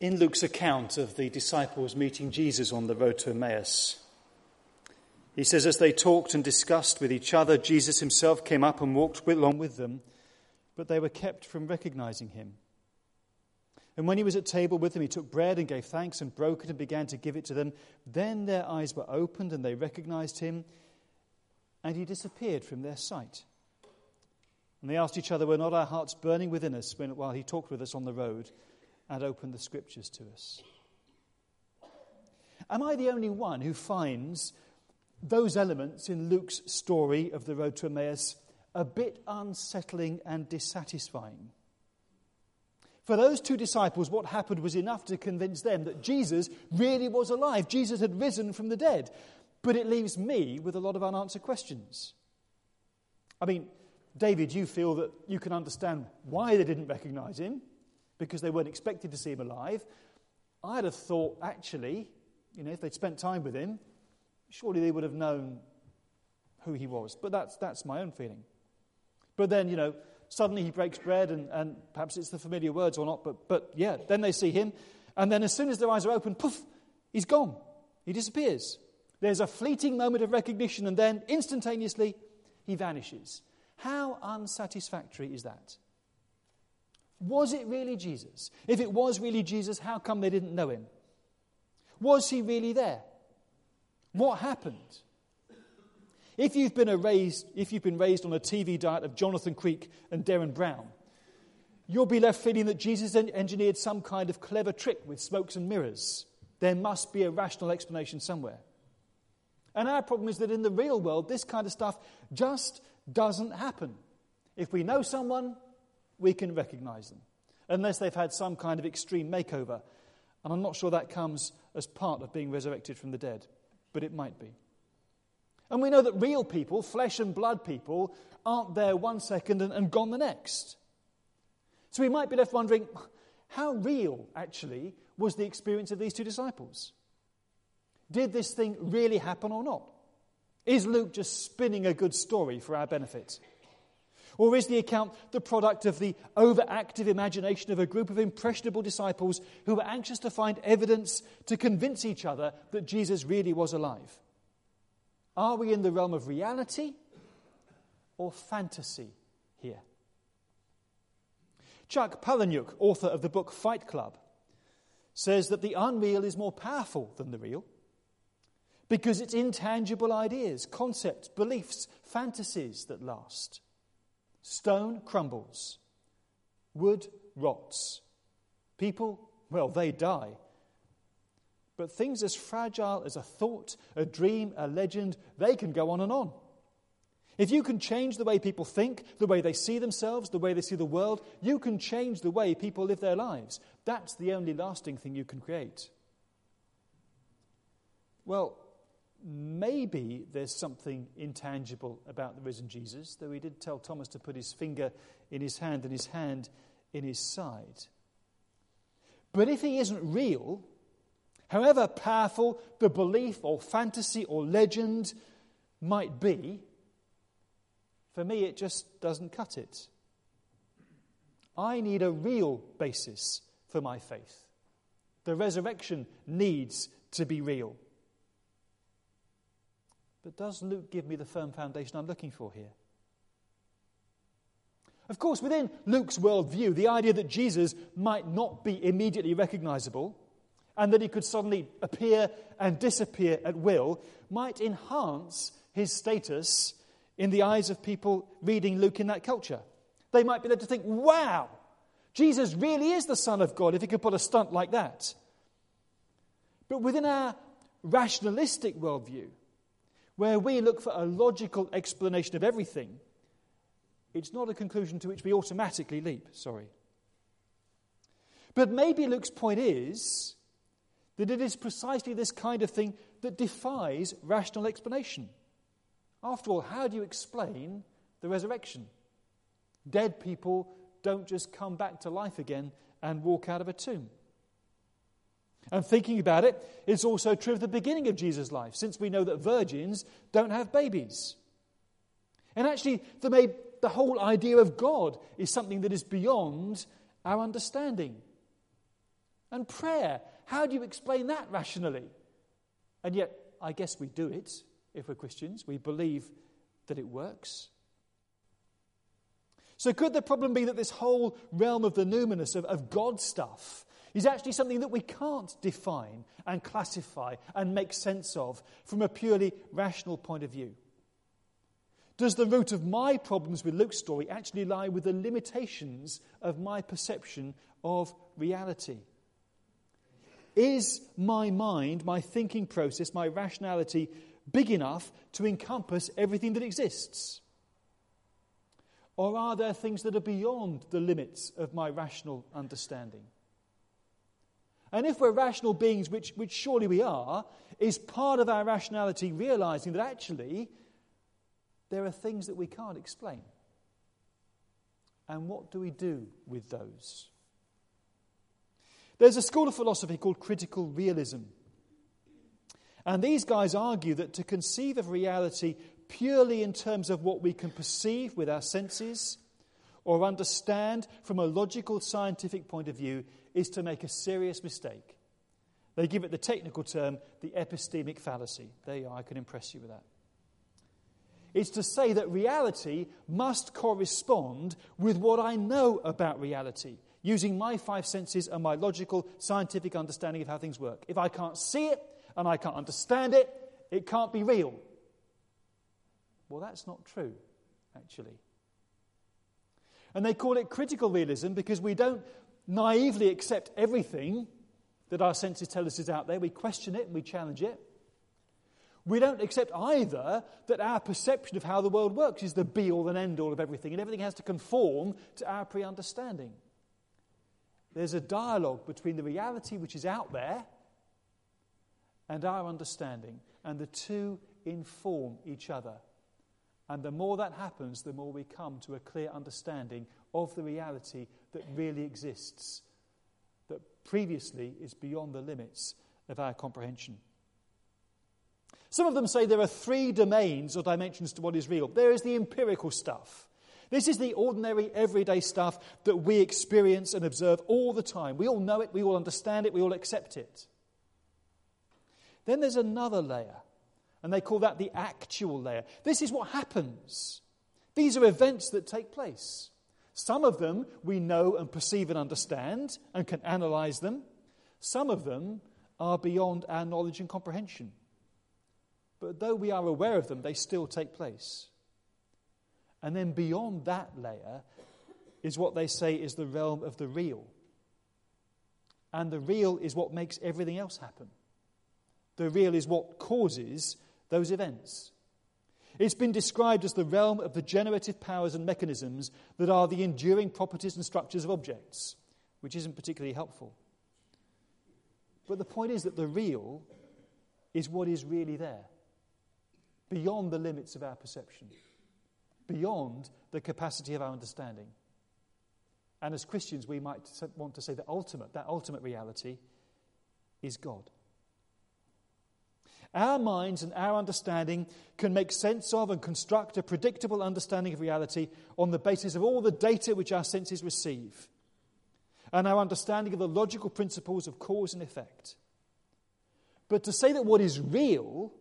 In Luke's account of the disciples meeting Jesus on the road to Emmaus, he says, As they talked and discussed with each other, Jesus himself came up and walked along with them, but they were kept from recognizing him. And when he was at table with them, he took bread and gave thanks and broke it and began to give it to them. Then their eyes were opened and they recognized him, and he disappeared from their sight. And they asked each other, Were not our hearts burning within us when, while he talked with us on the road and open the scriptures to us? Am I the only one who finds those elements in Luke's story of the road to Emmaus a bit unsettling and dissatisfying? For those two disciples, what happened was enough to convince them that Jesus really was alive. Jesus had risen from the dead. But it leaves me with a lot of unanswered questions. I mean, David, you feel that you can understand why they didn't recognize him because they weren't expected to see him alive. I'd have thought, actually, you know, if they'd spent time with him, surely they would have known who he was. But that's, that's my own feeling. But then, you know, suddenly he breaks bread, and, and perhaps it's the familiar words or not, but, but yeah, then they see him. And then as soon as their eyes are open, poof, he's gone. He disappears. There's a fleeting moment of recognition, and then instantaneously, he vanishes. How unsatisfactory is that? Was it really Jesus? If it was really Jesus, how come they didn't know him? Was he really there? What happened? If you've been raised, if you've been raised on a TV diet of Jonathan Creek and Derren Brown, you'll be left feeling that Jesus engineered some kind of clever trick with smokes and mirrors. There must be a rational explanation somewhere. And our problem is that in the real world, this kind of stuff just doesn't happen. If we know someone, we can recognize them, unless they've had some kind of extreme makeover. And I'm not sure that comes as part of being resurrected from the dead, but it might be. And we know that real people, flesh and blood people, aren't there one second and, and gone the next. So we might be left wondering how real, actually, was the experience of these two disciples? Did this thing really happen or not? Is Luke just spinning a good story for our benefit? Or is the account the product of the overactive imagination of a group of impressionable disciples who were anxious to find evidence to convince each other that Jesus really was alive? Are we in the realm of reality or fantasy here? Chuck Palahniuk, author of the book Fight Club, says that the unreal is more powerful than the real because it's intangible ideas, concepts, beliefs, fantasies that last. Stone crumbles, wood rots, people, well, they die. But things as fragile as a thought, a dream, a legend, they can go on and on. If you can change the way people think, the way they see themselves, the way they see the world, you can change the way people live their lives. That's the only lasting thing you can create. Well, maybe there's something intangible about the risen Jesus, though he did tell Thomas to put his finger in his hand and his hand in his side. But if he isn't real, However powerful the belief or fantasy or legend might be, for me it just doesn't cut it. I need a real basis for my faith. The resurrection needs to be real. But does Luke give me the firm foundation I'm looking for here? Of course, within Luke's worldview, the idea that Jesus might not be immediately recognizable and that he could suddenly appear and disappear at will might enhance his status in the eyes of people reading Luke in that culture. They might be led to think, wow, Jesus really is the Son of God if he could put a stunt like that. But within our rationalistic worldview, where we look for a logical explanation of everything, it's not a conclusion to which we automatically leap. Sorry. But maybe Luke's point is that it is precisely this kind of thing that defies rational explanation. After all, how do you explain the resurrection? Dead people don't just come back to life again and walk out of a tomb. And thinking about it, it's also true of the beginning of Jesus' life, since we know that virgins don't have babies. And actually, the, the whole idea of God is something that is beyond our understanding. And prayer, how do you explain that rationally? And yet, I guess we do it if we're Christians. We believe that it works. So, could the problem be that this whole realm of the numinous, of, of God stuff, is actually something that we can't define and classify and make sense of from a purely rational point of view? Does the root of my problems with Luke's story actually lie with the limitations of my perception of reality? Is my mind, my thinking process, my rationality big enough to encompass everything that exists? Or are there things that are beyond the limits of my rational understanding? And if we're rational beings, which, which surely we are, is part of our rationality realizing that actually there are things that we can't explain? And what do we do with those? There's a school of philosophy called critical realism. And these guys argue that to conceive of reality purely in terms of what we can perceive with our senses or understand from a logical scientific point of view is to make a serious mistake. They give it the technical term the epistemic fallacy. There you are, I can impress you with that. It's to say that reality must correspond with what I know about reality, using my five senses and my logical, scientific understanding of how things work. If I can't see it and I can't understand it, it can't be real. Well, that's not true, actually. And they call it critical realism because we don't naively accept everything that our senses tell us is out there. We question it and we challenge it. We don't accept either that our perception of how the world works is the be all and end all of everything, and everything has to conform to our pre understanding. There's a dialogue between the reality which is out there and our understanding, and the two inform each other. And the more that happens, the more we come to a clear understanding of the reality that really exists, that previously is beyond the limits of our comprehension. Some of them say there are three domains or dimensions to what is real. There is the empirical stuff. This is the ordinary, everyday stuff that we experience and observe all the time. We all know it, we all understand it, we all accept it. Then there's another layer, and they call that the actual layer. This is what happens. These are events that take place. Some of them we know and perceive and understand and can analyze them. Some of them are beyond our knowledge and comprehension. But though we are aware of them, they still take place. And then beyond that layer is what they say is the realm of the real. And the real is what makes everything else happen. The real is what causes those events. It's been described as the realm of the generative powers and mechanisms that are the enduring properties and structures of objects, which isn't particularly helpful. But the point is that the real is what is really there, beyond the limits of our perception, beyond the capacity of our understanding. And as Christians, we might want to say that ultimate, that ultimate reality is God. Our minds and our understanding can make sense of and construct a predictable understanding of reality on the basis of all the data which our senses receive and our understanding of the logical principles of cause and effect. But to say that what is real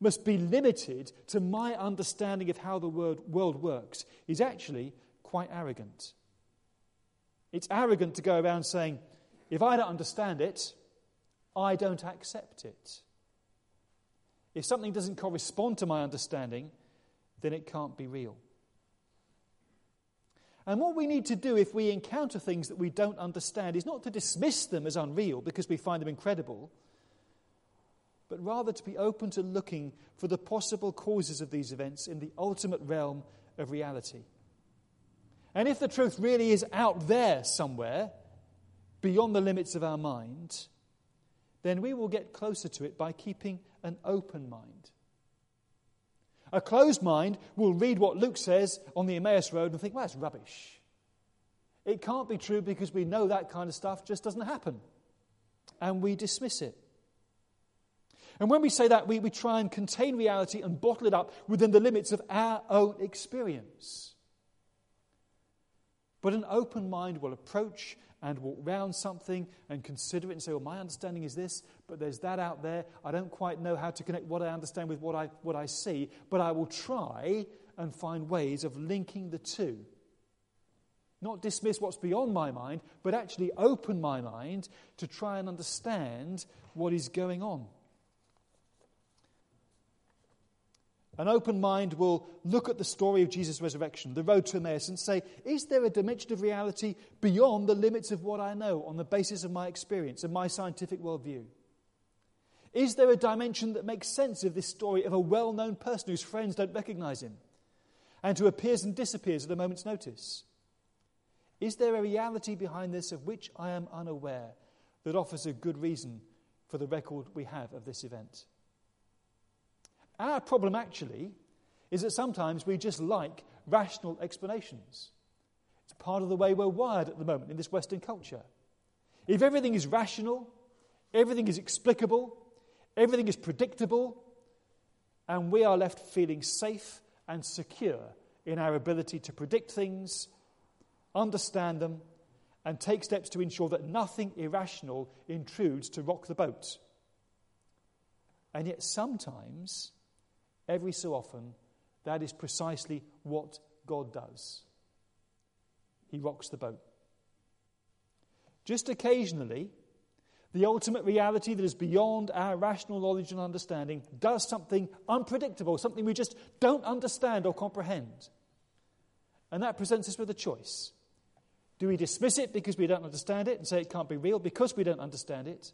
must be limited to my understanding of how the world works is actually quite arrogant. It's arrogant to go around saying, if I don't understand it, I don't accept it. If something doesn't correspond to my understanding, then it can't be real. And what we need to do if we encounter things that we don't understand is not to dismiss them as unreal because we find them incredible, but rather to be open to looking for the possible causes of these events in the ultimate realm of reality. And if the truth really is out there somewhere, beyond the limits of our mind, then we will get closer to it by keeping an open mind. A closed mind will read what Luke says on the Emmaus Road and think, well, that's rubbish. It can't be true because we know that kind of stuff just doesn't happen. And we dismiss it. And when we say that, we, we try and contain reality and bottle it up within the limits of our own experience. But an open mind will approach and walk round something and consider it and say, well, my understanding is this, but there's that out there. I don't quite know how to connect what I understand with what I, what I see, but I will try and find ways of linking the two. Not dismiss what's beyond my mind, but actually open my mind to try and understand what is going on. An open mind will look at the story of Jesus' resurrection, the road to Emmaus, and say, is there a dimension of reality beyond the limits of what I know on the basis of my experience and my scientific worldview? Is there a dimension that makes sense of this story of a well known person whose friends don't recognize him and who appears and disappears at a moment's notice? Is there a reality behind this of which I am unaware that offers a good reason for the record we have of this event? Our problem actually is that sometimes we just like rational explanations. It's part of the way we're wired at the moment in this Western culture. If everything is rational, everything is explicable, everything is predictable, and we are left feeling safe and secure in our ability to predict things, understand them, and take steps to ensure that nothing irrational intrudes to rock the boat. And yet, sometimes every so often, that is precisely what God does. He rocks the boat. Just occasionally, the ultimate reality that is beyond our rational knowledge and understanding does something unpredictable, something we just don't understand or comprehend. And that presents us with a choice. Do we dismiss it because we don't understand it and say it can't be real because we don't understand it?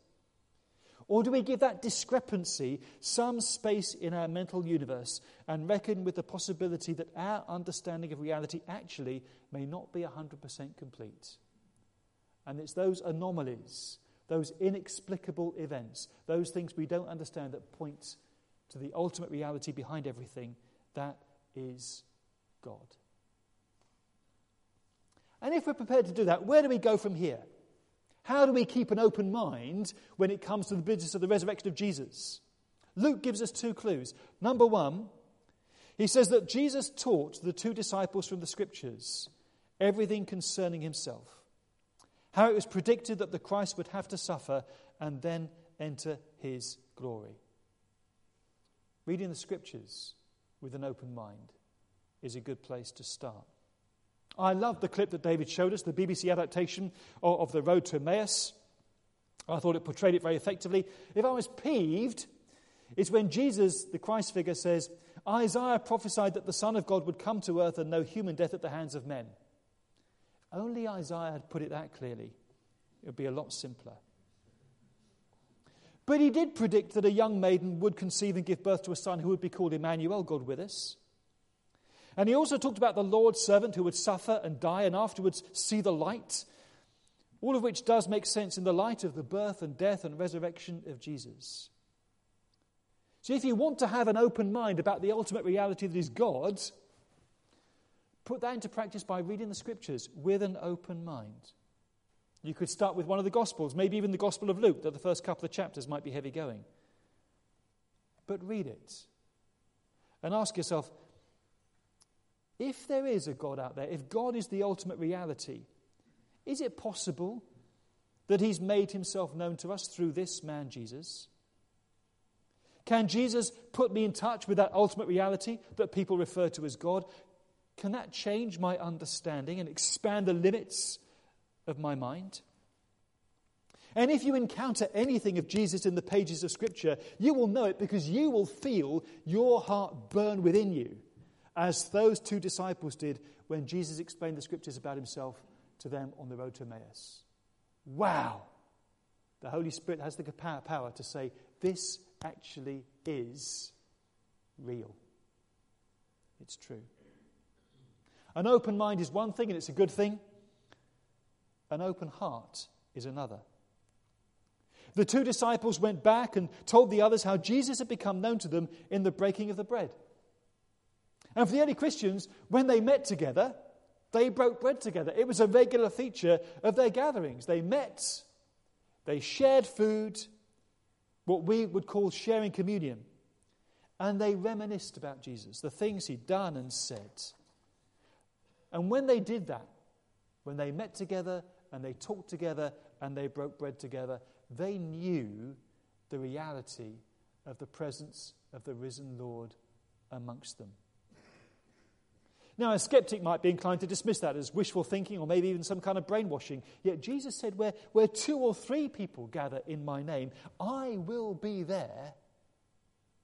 Or do we give that discrepancy some space in our mental universe and reckon with the possibility that our understanding of reality actually may not be 100% complete? And it's those anomalies, those inexplicable events, those things we don't understand that point to the ultimate reality behind everything that is God. And if we're prepared to do that, where do we go from here? How do we keep an open mind when it comes to the business of the resurrection of Jesus? Luke gives us two clues. Number one, he says that Jesus taught the two disciples from the scriptures everything concerning himself. How it was predicted that the Christ would have to suffer and then enter his glory. Reading the scriptures with an open mind is a good place to start. I love the clip that David showed us, the BBC adaptation of, of The Road to Emmaus. I thought it portrayed it very effectively. If I was peeved, it's when Jesus, the Christ figure, says, Isaiah prophesied that the Son of God would come to earth and know human death at the hands of men. If only Isaiah had put it that clearly, it would be a lot simpler. But he did predict that a young maiden would conceive and give birth to a son who would be called Emmanuel, God with us. And he also talked about the Lord's servant who would suffer and die and afterwards see the light, all of which does make sense in the light of the birth and death and resurrection of Jesus. So, if you want to have an open mind about the ultimate reality that is God, put that into practice by reading the scriptures with an open mind. You could start with one of the Gospels, maybe even the Gospel of Luke, that the first couple of chapters might be heavy going. But read it and ask yourself if there is a God out there, if God is the ultimate reality, is it possible that He's made Himself known to us through this man, Jesus? Can Jesus put me in touch with that ultimate reality that people refer to as God? Can that change my understanding and expand the limits of my mind? And if you encounter anything of Jesus in the pages of Scripture, you will know it because you will feel your heart burn within you as those two disciples did when Jesus explained the scriptures about himself to them on the road to Emmaus. Wow! The Holy Spirit has the power to say, this actually is real. It's true. An open mind is one thing, and it's a good thing. An open heart is another. The two disciples went back and told the others how Jesus had become known to them in the breaking of the bread. And for the early Christians, when they met together, they broke bread together. It was a regular feature of their gatherings. They met, they shared food, what we would call sharing communion, and they reminisced about Jesus, the things he'd done and said. And when they did that, when they met together and they talked together and they broke bread together. They knew the reality of the presence of the risen Lord amongst them. Now, a skeptic might be inclined to dismiss that as wishful thinking or maybe even some kind of brainwashing. Yet Jesus said, Where, where two or three people gather in my name, I will be there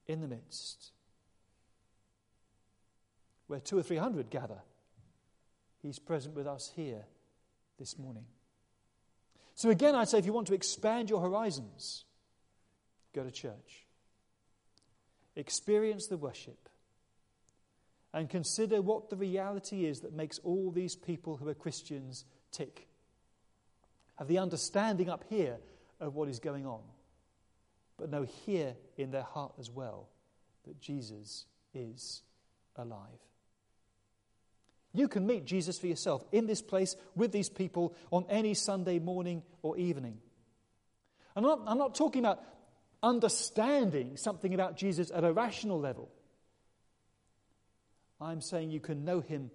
in the midst. Where two or three hundred gather, He's present with us here this morning. So, again, I'd say if you want to expand your horizons, go to church. Experience the worship and consider what the reality is that makes all these people who are Christians tick. Have the understanding up here of what is going on, but know here in their heart as well that Jesus is alive. You can meet Jesus for yourself in this place with these people on any Sunday morning or evening. I'm not, I'm not talking about understanding something about Jesus at a rational level. I'm saying you can know him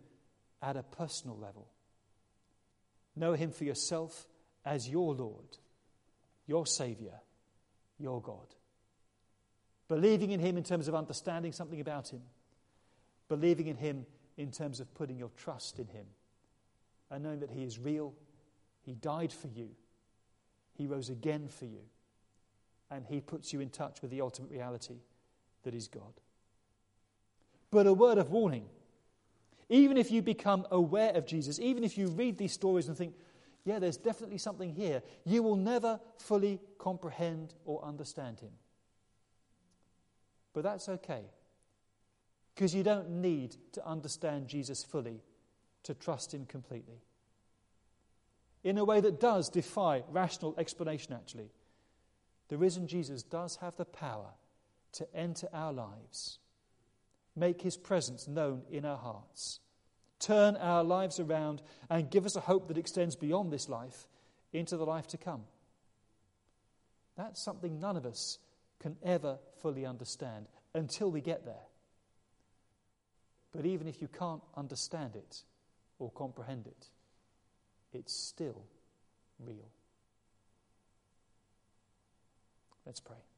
at a personal level. Know him for yourself as your Lord, your Savior, your God. Believing in him in terms of understanding something about him. Believing in him in terms of putting your trust in him. And knowing that he is real, he died for you, he rose again for you, and he puts you in touch with the ultimate reality that is God but a word of warning. Even if you become aware of Jesus, even if you read these stories and think, yeah, there's definitely something here, you will never fully comprehend or understand him. But that's okay. Because you don't need to understand Jesus fully to trust him completely. In a way that does defy rational explanation, actually. The risen Jesus does have the power to enter our lives make his presence known in our hearts, turn our lives around, and give us a hope that extends beyond this life into the life to come. That's something none of us can ever fully understand until we get there. But even if you can't understand it or comprehend it, it's still real. Let's pray.